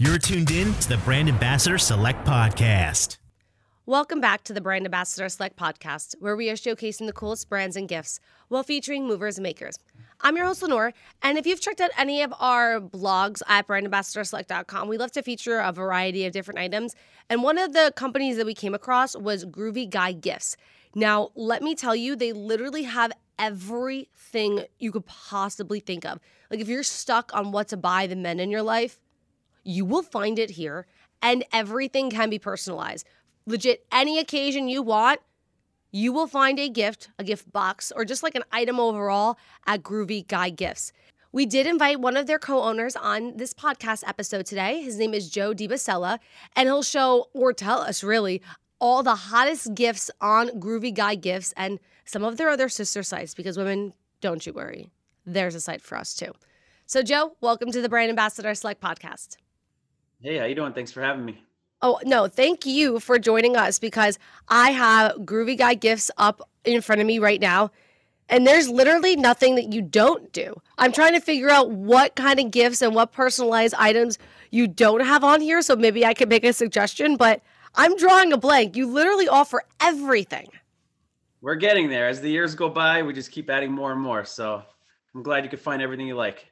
You're tuned in to the Brand Ambassador Select Podcast. Welcome back to the Brand Ambassador Select Podcast, where we are showcasing the coolest brands and gifts while featuring movers and makers. I'm your host, Lenore, and if you've checked out any of our blogs at brandambassadorselect.com, we love to feature a variety of different items. And one of the companies that we came across was Groovy Guy Gifts. Now, let me tell you, they literally have everything you could possibly think of. Like, if you're stuck on what to buy the men in your life, you will find it here, and everything can be personalized. Legit, any occasion you want, you will find a gift, a gift box, or just like an item overall at Groovy Guy Gifts. We did invite one of their co owners on this podcast episode today. His name is Joe DiBasella, and he'll show or tell us really all the hottest gifts on Groovy Guy Gifts and some of their other sister sites because women, don't you worry, there's a site for us too. So, Joe, welcome to the Brand Ambassador Select podcast. Hey, how you doing? Thanks for having me. Oh, no, thank you for joining us because I have Groovy Guy gifts up in front of me right now. And there's literally nothing that you don't do. I'm trying to figure out what kind of gifts and what personalized items you don't have on here. So maybe I could make a suggestion, but I'm drawing a blank. You literally offer everything. We're getting there. As the years go by, we just keep adding more and more. So I'm glad you could find everything you like.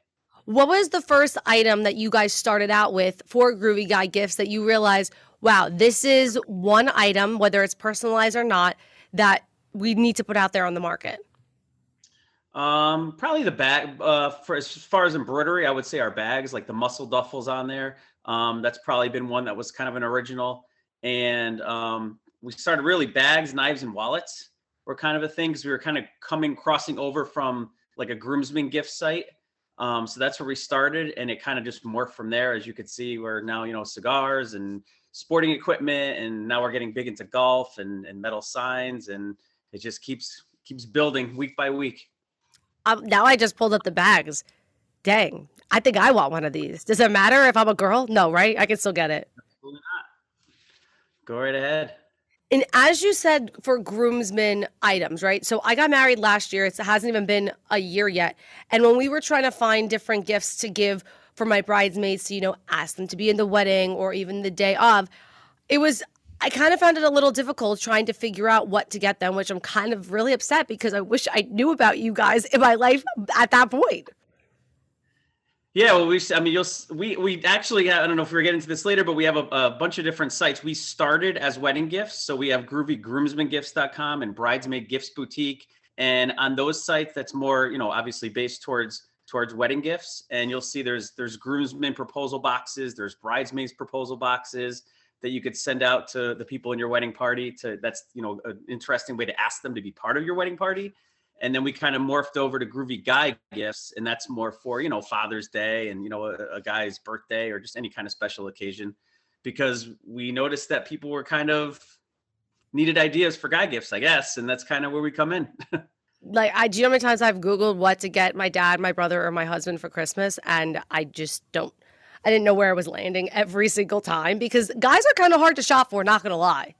What was the first item that you guys started out with for Groovy Guy Gifts that you realized, wow, this is one item, whether it's personalized or not, that we need to put out there on the market? Um, probably the bag. Uh, for as far as embroidery, I would say our bags, like the muscle duffels on there. Um, that's probably been one that was kind of an original. And um, we started really bags, knives, and wallets were kind of a thing because we were kind of coming crossing over from like a groomsman gift site um, so that's where we started, and it kind of just morphed from there. As you could see, we're now you know cigars and sporting equipment, and now we're getting big into golf and, and metal signs, and it just keeps keeps building week by week. Um, now I just pulled up the bags. Dang, I think I want one of these. Does it matter if I'm a girl? No, right? I can still get it. Absolutely not. Go right ahead. And as you said for groomsmen items, right? So I got married last year. It hasn't even been a year yet. And when we were trying to find different gifts to give for my bridesmaids to, you know, ask them to be in the wedding or even the day of, it was I kind of found it a little difficult trying to figure out what to get them, which I'm kind of really upset because I wish I knew about you guys in my life at that point. Yeah, well, we, I mean, you'll, we, we actually, I don't know if we're getting to this later, but we have a, a, bunch of different sites. We started as wedding gifts. So we have groovygroomsmangifts.com and bridesmaid gifts boutique. And on those sites, that's more, you know, obviously based towards, towards wedding gifts. And you'll see there's, there's groomsmen proposal boxes, there's bridesmaids proposal boxes that you could send out to the people in your wedding party to, that's, you know, an interesting way to ask them to be part of your wedding party and then we kind of morphed over to groovy guy gifts and that's more for you know father's day and you know a, a, guy's birthday or just any kind of special occasion because we noticed that people were kind of needed ideas for guy gifts i guess and that's kind of where we come in. Like i do you know how many times i've googled what to get my dad my brother or my husband for christmas and i just don't i didn't know where i was landing every single time because guys are kind of hard to shop for not gonna lie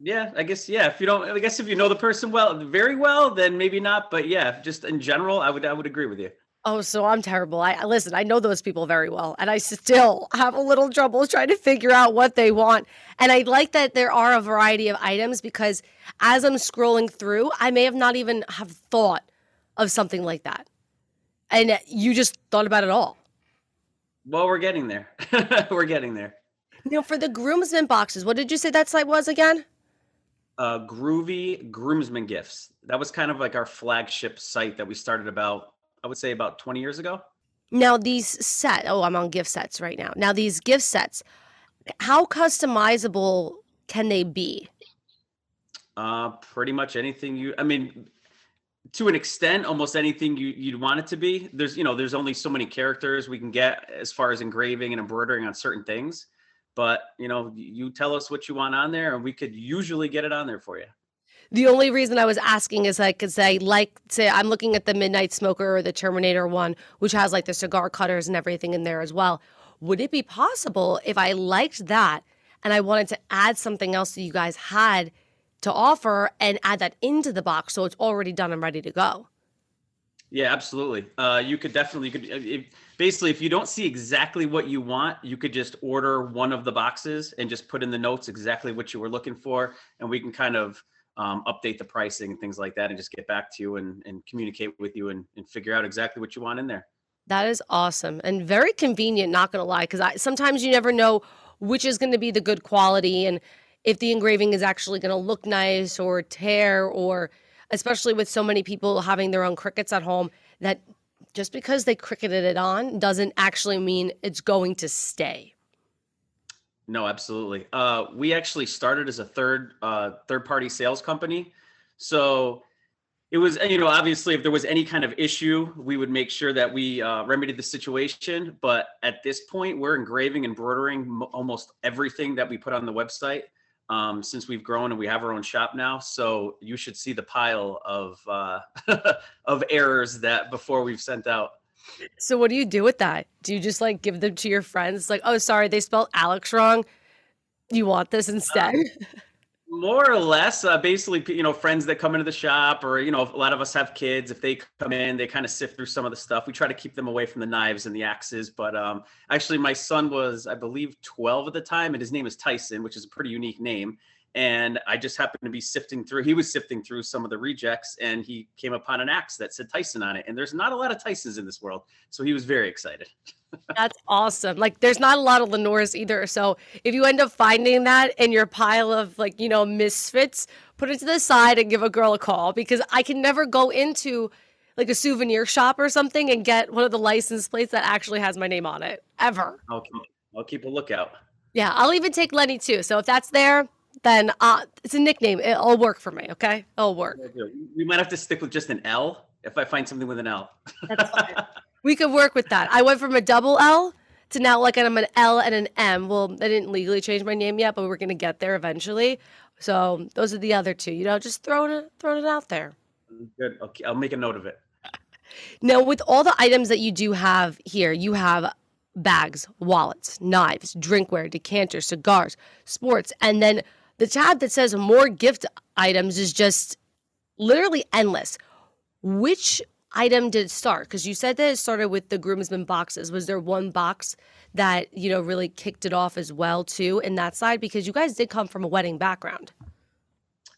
yeah, I guess yeah. If you don't, I guess if you know the person well, very well, then maybe not. But yeah, just in general, I would I would agree with you. Oh, so I'm terrible. I listen. I know those people very well, and I still have a little trouble trying to figure out what they want. And I like that there are a variety of items because as I'm scrolling through, I may have not even have thought of something like that, and you just thought about it all. Well, we're getting there. we're getting there. You know, for the groomsmen boxes, what did you say that site was again? Uh, Groovy Groomsman Gifts. That was kind of like our flagship site that we started about, I would say, about 20 years ago. Now, these set, oh, I'm on gift sets right now. Now, these gift sets, how customizable can they be? Uh, pretty much anything you, I mean, to an extent, almost anything you, you'd want it to be. There's, you know, there's only so many characters we can get as far as engraving and embroidering on certain things but you know you tell us what you want on there and we could usually get it on there for you the only reason I was asking is like, cause I like say I'm looking at the Midnight Smoker or the Terminator one, which has like the cigar cutters and everything in there as well. Would it be possible if I liked that and I wanted to add something else that you guys had to offer and add that into the box so it's already done and ready to go? Yeah, absolutely. Uh, you could definitely you could if, basically if you don't see exactly what you want, you could just order one of the boxes and just put in the notes exactly what you were looking for, and we can kind of um, update the pricing and things like that, and just get back to you and, and communicate with you and, and figure out exactly what you want in there. That is awesome and very convenient. Not gonna lie, because I sometimes you never know which is going to be the good quality and if the engraving is actually going to look nice or tear or especially with so many people having their own Cricuts at home that just because they Cricuted it on doesn't actually mean it's going to stay. No, absolutely. Uh, we actually started as a third uh, third party sales company, so it was you know obviously if there was any kind of issue, we would make sure that we uh, remedied the situation. But at this point, we're engraving and embroidering almost everything that we put on the website um, since we've grown and we have our own shop now. So you should see the pile of uh, of errors that before we've sent out. So what do you do with that? Do you just like give them to your friends? Like, oh, sorry, they spelled Alex wrong. You want this instead? Um, more or less uh, basically you know friends that come into the shop or you know a lot of us have kids. If they come in they kind of sift through some of the stuff. We try to keep them away from the knives and the axes but um, actually my son was i believe 12 at the time and his name is tyson which is a pretty unique name and I just happened to be sifting through. He was sifting through some of the rejects, and he came upon an axe that said Tyson on it. And there's not a lot of Tysons in this world, so he was very excited. That's awesome. Like, there's not a lot of Lenores either. So if you end up finding that in your pile of like you know misfits, put it to the side and give a girl a call because I can never go into like a souvenir shop or something and get one of the license plates that actually has my name on it ever. I'll keep, I'll keep a lookout. Yeah, I'll even take Lenny too. So if that's there, then uh, it's a nickname. It'll work for me. Okay, it'll work. We might have to stick with just an L if I find something with an L. That's fine. we could work with that. I went from a double L to now like I'm an L and an M. Well, I didn't legally change my name yet, but we're gonna get there eventually. So those are the other two. You know, just throwing it throwing it out there. Good. Okay, I'll make a note of it. Now, with all the items that you do have here, you have bags, wallets, knives, drinkware, decanters, cigars, sports, and then the tab that says more gift items is just literally endless. Which item did start? Because you said that it started with the groomsmen boxes. Was there one box that, you know, really kicked it off as well, too, in that side? Because you guys did come from a wedding background.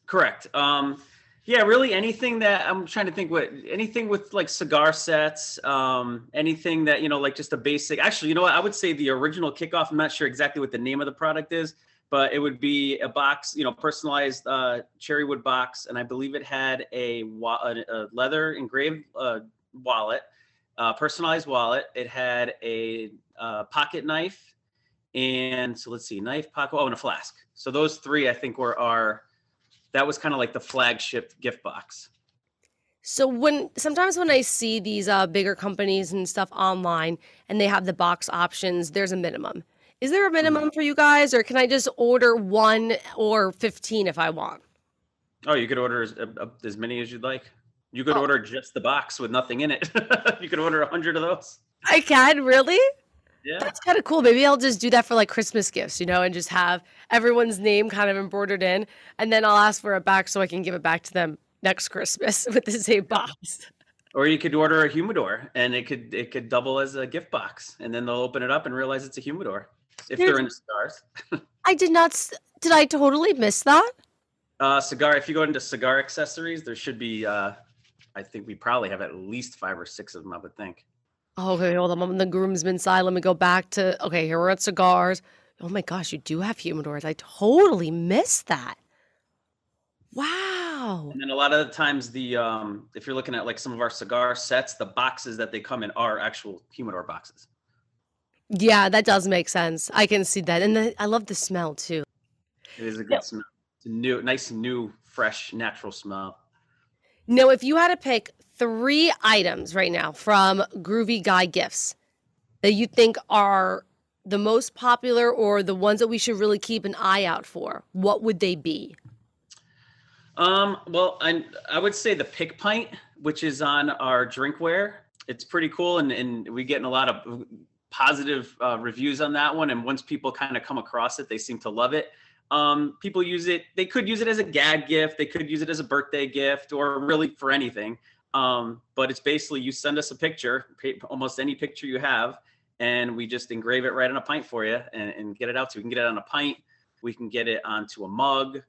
Correct. Um, yeah, really anything that I'm trying to think what anything with like cigar sets, um, anything that, you know, like just a basic actually, you know what, I would say the original kickoff. I'm not sure exactly what the name of the product is, but it would be a box, you know, personalized uh, cherry wood box, and I believe it had a, wa- a leather engraved uh, wallet, uh, personalized wallet. It had a uh, pocket knife, and so let's see, knife, pocket, oh, and a flask. So those three, I think, were our. That was kind of like the flagship gift box. So when sometimes when I see these uh, bigger companies and stuff online, and they have the box options, there's a minimum. Is there a minimum for you guys, or can I just order one or 15 if I want? Oh, you could order as, uh, as many as you'd like. You could oh. order just the box with nothing in it. you could order a hundred of those. I can really. Yeah. That's kind of cool. Maybe I'll just do that for like Christmas gifts, you know, and just have everyone's name kind of embroidered in, and then I'll ask for it back so I can give it back to them next Christmas with the same box. Or you could order a humidor, and it could it could double as a gift box, and then they'll open it up and realize it's a humidor if There's, they're into cigars. I did not. Did I totally miss that? Uh, cigar. If you go into cigar accessories, there should be. Uh, I think we probably have at least five or six of them. I would think. Okay, hold on. I'm on the groomsman side. Let me go back to. Okay, here we're at cigars. Oh my gosh, you do have humidors. I totally missed that. Wow. And then a lot of the times, the um, if you're looking at like some of our cigar sets, the boxes that they come in are actual humidor boxes. Yeah, that does make sense. I can see that, and the, I love the smell too. It is a good smell. It's a new, nice, new, fresh, natural smell. Now, if you had to pick three items right now from Groovy Guy Gifts that you think are the most popular or the ones that we should really keep an eye out for, what would they be? Um, well, I I would say the pick pint, which is on our drinkware. It's pretty cool, and, and we getting a lot of positive uh, reviews on that one. And once people kind of come across it, they seem to love it. Um, people use it, they could use it as a gag gift, they could use it as a birthday gift, or really for anything. Um, but it's basically you send us a picture, almost any picture you have, and we just engrave it right on a pint for you and, and get it out you. We can get it on a pint. We can get it onto a mug.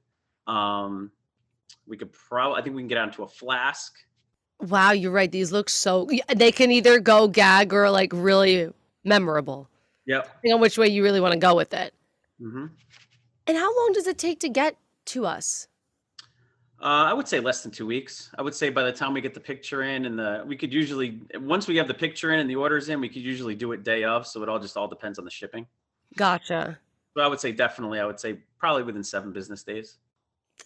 Um, we could probably, I think we can get it onto a flask. Wow, you're right. These look so. They can either go gag or like really memorable. Yep. Depending on which way you really want to go with it. Mm-hmm. And how long does it take to get to us? Uh, I would say less than two weeks. I would say by the time we get the picture in and the, we could usually, once we have the picture in and the orders in, we could usually do it day of. So it all just all depends on the shipping. Gotcha. But I would say definitely, I would say probably within seven business days.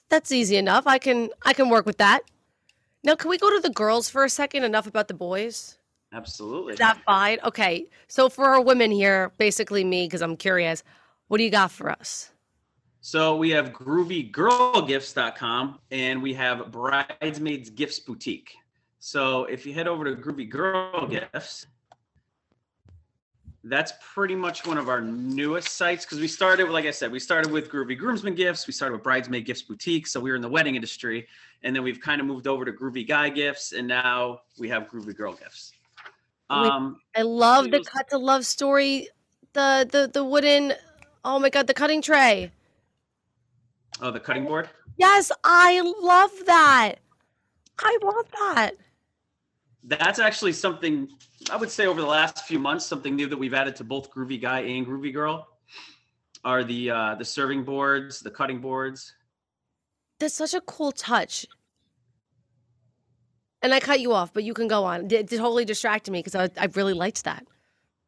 That's easy enough. I can, I can work with that. Now, can we go to the girls for a second? Enough about the boys. Absolutely. Is that fine? Okay. So for our women here, basically me, because I'm curious, what do you got for us? So we have groovygirlgifts.com and we have Bridesmaids Gifts Boutique. So if you head over to Groovy Girl Gifts, that's pretty much one of our newest sites because we started, like I said, we started with Groovy Groomsmen Gifts, we started with Bridesmaid Gifts Boutique, so we were in the wedding industry, and then we've kind of moved over to Groovy Guy Gifts, and now we have Groovy Girl Gifts. Um, I love the cut to love story, the the the wooden, oh my god, the cutting tray. Oh, the cutting board? Yes, I love that. I want that. That's actually something I would say over the last few months, something new that we've added to both Groovy Guy and Groovy Girl are the uh, the serving boards, the cutting boards. That's such a cool touch. And I cut you off, but you can go on. It totally distracted me because I, I really liked that.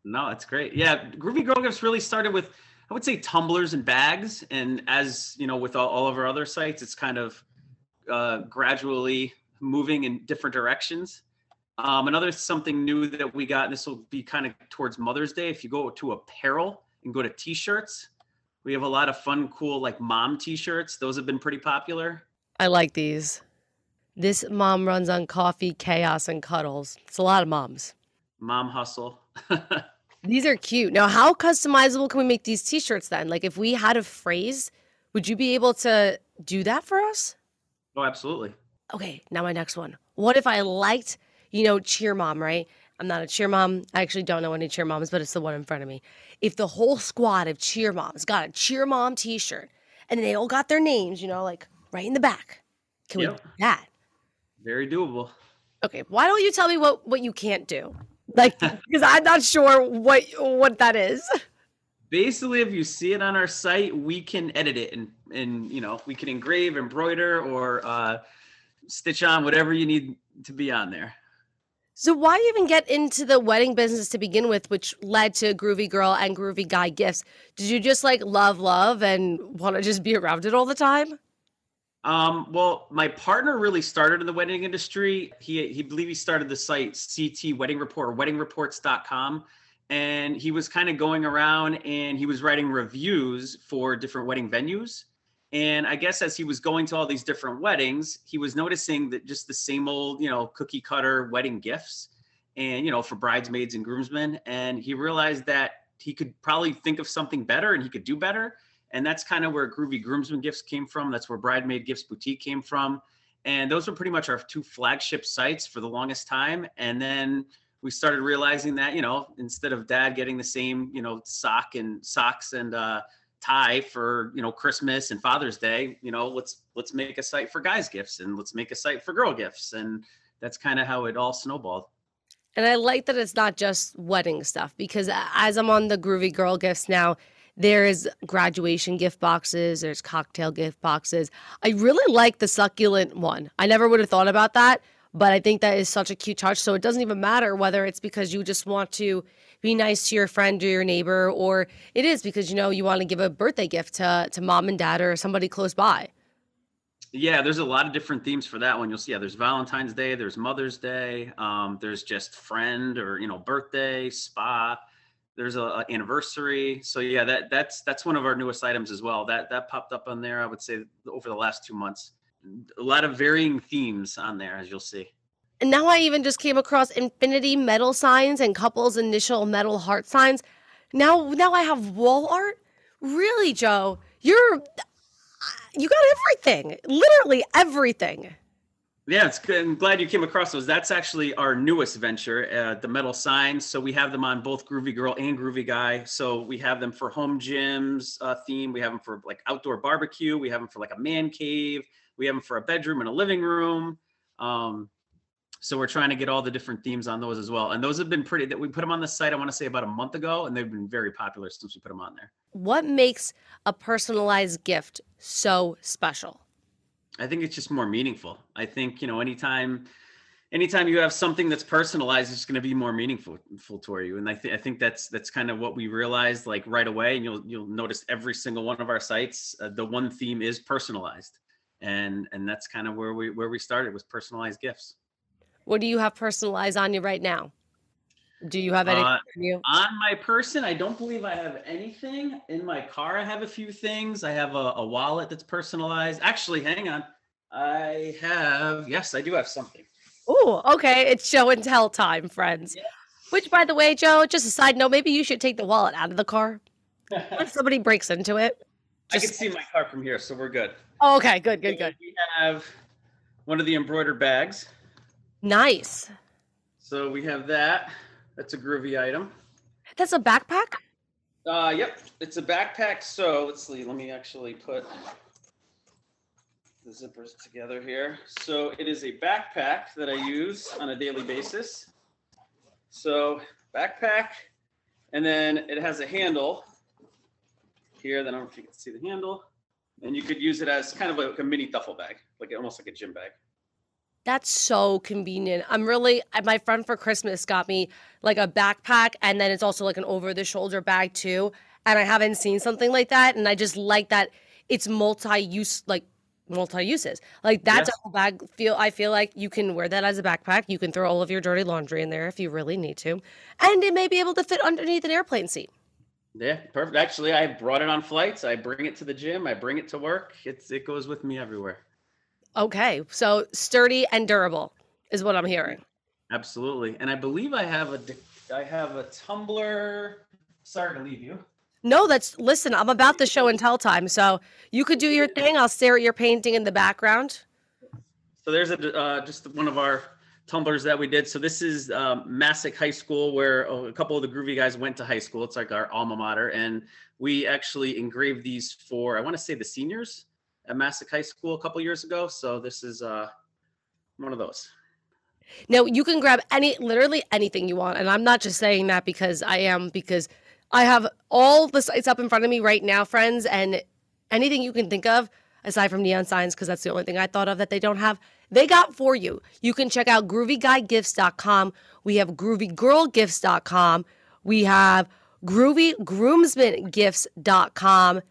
No, that's great. Yeah, Groovy Girl Gifts really started with I would say tumblers and bags. And as you know, with all, all of our other sites, it's kind of uh, gradually moving in different directions. Um, another something new that we got, and this will be kind of towards Mother's Day. If you go to apparel and go to t-shirts, we have a lot of fun, cool like mom t-shirts. Those have been pretty popular. I like these. This mom runs on coffee, chaos, and cuddles. It's a lot of moms. Mom hustle. These are cute. Now, how customizable can we make these t-shirts then? Like if we had a phrase, would you be able to do that for us? Oh, absolutely. Okay, now my next one. What if I liked, you know, cheer mom, right? I'm not a cheer mom. I actually don't know any cheer moms, but it's the one in front of me. If the whole squad of cheer moms got a cheer mom t-shirt and they all got their names, you know, like right in the back, can yep. we do that? Very doable. Okay, why don't you tell me what what you can't do? Like, because I'm not sure what what that is. Basically, if you see it on our site, we can edit it and and you know we can engrave, embroider, or uh, stitch on whatever you need to be on there. So why even get into the wedding business to begin with, which led to Groovy Girl and Groovy Guy Gifts? Did you just like love love and want to just be around it all the time? Um, well, my partner really started in the wedding industry. He he believe he started the site CT Wedding Report or weddingreports.com. And he was kind of going around and he was writing reviews for different wedding venues. And I guess as he was going to all these different weddings, he was noticing that just the same old, you know, cookie cutter wedding gifts and, you know, for bridesmaids and groomsmen. And he realized that he could probably think of something better and he could do better and that's kind of where Groovy Groomsmen Gifts came from. That's where Bridemaid Gifts Boutique came from. And those were pretty much our two flagship sites for the longest time. And then we started realizing that, you know, instead of dad getting the same, you know, sock and socks and uh, tie for, you know, Christmas and Father's Day, you know, let's let's make a site for guys gifts and let's make a site for girl gifts. And that's kind of how it all snowballed. And I like that it's not just wedding stuff because as I'm on the Groovy Girl Gifts now, there's graduation gift boxes, there's cocktail gift boxes. I really like the succulent one. I never would have thought about that, but I think that is such a cute touch. So it doesn't even matter whether it's because you just want to be nice to your friend or your neighbor, or it is because you know you want to give a birthday gift to to mom and dad or somebody close by. Yeah, there's a lot of different themes for that one. You'll see, yeah, there's Valentine's Day, there's Mother's Day, um, there's just friend or you know birthday, spa there's a, a, anniversary. So yeah that that's that's one of our newest items as well. That that popped up on there i would say over the last two months. A lot of varying themes on there as you'll see. And now i even just came across infinity metal signs and couples initial metal heart signs. Now now i have wall art? Really joe? You're you got everything. Literally everything Yeah, it's good. I'm glad you came across those. That's actually our newest venture, uh, the metal signs. So we have them on both Groovy Girl and Groovy Guy. So we have them for home gyms uh, theme. We have them for like outdoor barbecue. We have them for like a man cave. We have them for a bedroom and a living room. Um, so we're trying to get all the different themes on those as well. And those have been pretty. That we put them on the site. I want to say about a month ago, and they've been very popular since we put them on there. What makes a personalized gift so special? I think it's just more meaningful. I think, you know, anytime anytime you have something that's personalized, it's going to be more meaningful for you. And I think I think that's that's kind of what we realized like right away. And you'll you'll notice every single one of our sites, uh, the one theme is personalized, and and that's kind of where we where we started was personalized gifts. What do you have personalized on you right now? Do you have anything Uh, on you? On my person, I don't believe I have anything. In my car, I have a few things. I have a, a wallet that's personalized. Actually, hang on. I have, yes, I do have something. Oh, okay. It's show and tell time, friends. Yeah. Which, by the way, Joe, just a side note, maybe you should take the wallet out of the car. If somebody breaks into it? I can see my car from here, so we're good. Oh, okay, good, good, good. We have one of the embroidered bags. Nice. So we have that. That's a groovy item. That's a backpack? Uh, yep, it's a backpack. So let's see. Let me actually put the zippers together here. So it is a backpack that I use on a daily basis. So backpack, and then it has a handle here. Then I don't know if you can see the handle. And you could use it as kind of like a mini duffel bag, like almost like a gym bag. That's so convenient. I'm really my friend for Christmas got me like a backpack and then it's also like an over the shoulder bag too. And I haven't seen something like that. And I just like that it's multi-use like multi-uses. Like that's Yeah. a whole bag feel I feel like you can wear that as a backpack. You can throw all of your dirty laundry in there if you really need to. And it may be able to fit underneath an airplane seat. Yeah, perfect. Actually, I brought it on flights. I bring it to the gym. I bring it to work. It's it goes with me everywhere. Okay. So sturdy and durable is what I'm hearing. Absolutely. And I believe I have a I have a tumbler. Sorry to leave you. No, that's listen, I'm about the show and tell time. So you could do your thing. I'll stare at your painting in the background. So there's a uh, just one of our tumblers that we did. So this is um, Masuk High School, where uh, a couple of the groovy guys went to high school. It's like our alma mater, and we actually engraved these for I want to say the seniors at Masuk High School a couple years ago. So this is uh, one of those. Now you can grab any literally anything you want. And I'm not just saying that because I am because I have all the sites up in front of me right now, friends, and anything you can think of, aside from neon signs, because that's the only thing I thought of that they don't have, they got for you. You can check out groovyguyGifts.com. We have groovygirlgifts.com. We have groovygroomsmengifts.com.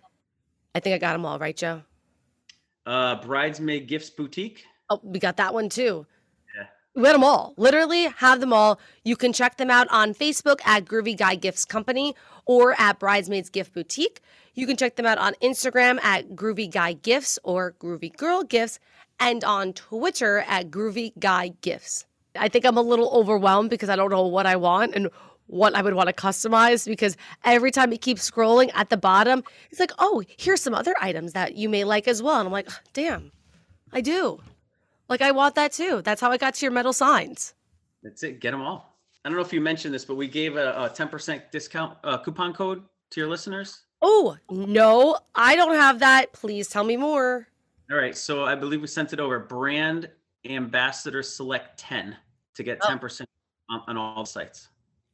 I think I got them all right, Joe. Uh, Bridesmaid Gifts Boutique. Oh, we got that one too. Yeah. We had them all. Literally have them all. You can check them out on Facebook at Groovy Guy Gifts Company or at Bridesmaids Gift Boutique. You can check them out on Instagram at Groovy Guy Gifts or Groovy Girl Gifts and on Twitter at Groovy Guy Gifts. I think I'm a little overwhelmed because I don't know what I want and what I would want to customize because every time it keeps scrolling at the bottom, it's like, oh, here's some other items that you may like as well. And I'm like, damn, I do. Like I want that too. That's how I got to your metal signs. That's it. Get them all. I don't know if you mentioned this, but we gave a, a 10% discount uh, coupon code to your listeners. Oh, no, I don't have that. Please tell me more. All right. So I believe we sent it over brand ambassador select 10 to get Oh. 10% on, on all sites.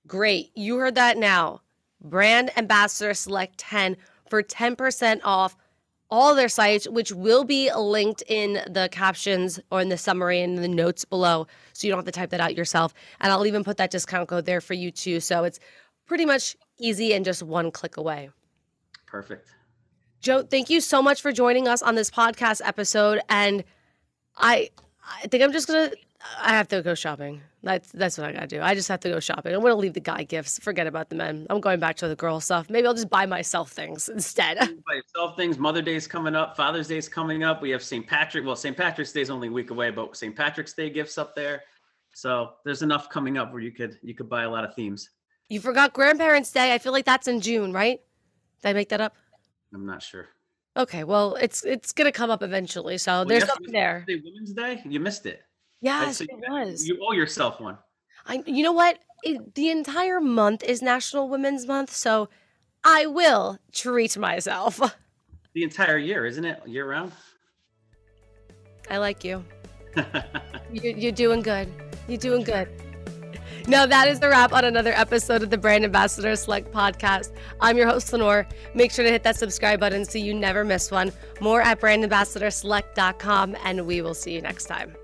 Great. You heard that now. Brand Ambassador Select 10 for 10% off all their sites, which will be linked in the captions or in the summary and in the notes below. So you don't have to type that out yourself. And I'll even put that discount code there for you too. So it's pretty much easy and just one click away. Perfect. Joe, thank you so much for joining us on this podcast episode. And I I think I'm just gonna I have to go shopping. That's that's what I gotta do. I just have to go shopping. I'm gonna leave the guy gifts. Forget about the men. I'm going back to the girl stuff. Maybe I'll just buy myself things instead. By yourself things. Mother Day's coming up. Father's Day's coming up. We have St. Patrick. Well, St. Patrick's Day's only a week away, but St. Patrick's Day gifts up there. So there's enough coming up where you could you could buy a lot of themes. You forgot Grandparents' Day. I feel like that's in June, right? Did I make that up? I'm not sure. Okay, well, it's it's gonna come up eventually. So Well, there's something there. Women's Day. You missed it. Yes, so it was. You owe yourself one. I, you know what? It, the entire month is National Women's Month, so I will treat myself. The entire year, isn't it? Year round. I like you. you're, you're doing good. You're doing good. Now, that is the wrap on another episode of the Brand Ambassador Select podcast. I'm your host, Lenore. Make sure to hit that subscribe button so you never miss one. More at brandambassadorselect.com, and we will see you next time.